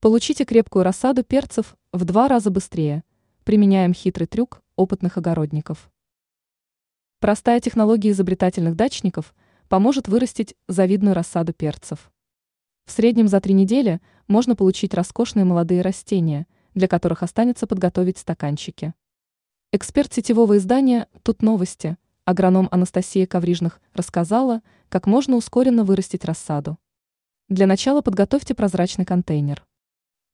Получите крепкую рассаду перцев в два раза быстрее. Применяем хитрый трюк опытных огородников. Простая технология изобретательных дачников поможет вырастить завидную рассаду перцев. В среднем за три недели можно получить роскошные молодые растения, для которых останется подготовить стаканчики. Эксперт сетевого издания «Тут новости» агроном Анастасия Коврижных рассказала, как можно ускоренно вырастить рассаду. Для начала подготовьте прозрачный контейнер.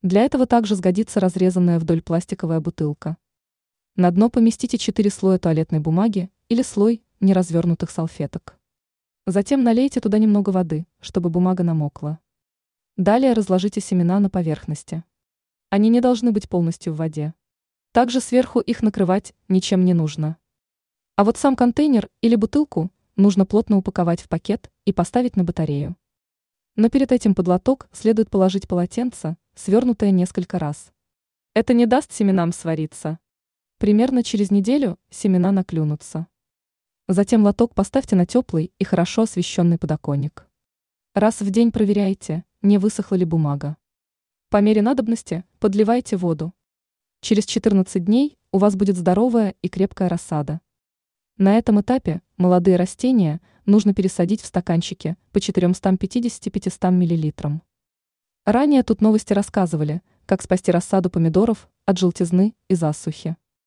Для этого также сгодится разрезанная вдоль пластиковая бутылка. На дно поместите 4 слоя туалетной бумаги или слой неразвернутых салфеток. Затем налейте туда немного воды, чтобы бумага намокла. Далее разложите семена на поверхности. Они не должны быть полностью в воде. Также сверху их накрывать ничем не нужно. А вот сам контейнер или бутылку нужно плотно упаковать в пакет и поставить на батарею. Но перед этим под лоток следует положить полотенце, свернутое несколько раз. Это не даст семенам свариться. Примерно через неделю семена наклюнутся. Затем лоток поставьте на теплый и хорошо освещенный подоконник. Раз в день проверяйте, не высохла ли бумага. По мере надобности подливайте воду. Через 14 дней у вас будет здоровая и крепкая рассада. На этом этапе молодые растения нужно пересадить в стаканчики по 450-500 мл. Ранее тут новости рассказывали, как спасти рассаду помидоров от желтизны и засухи.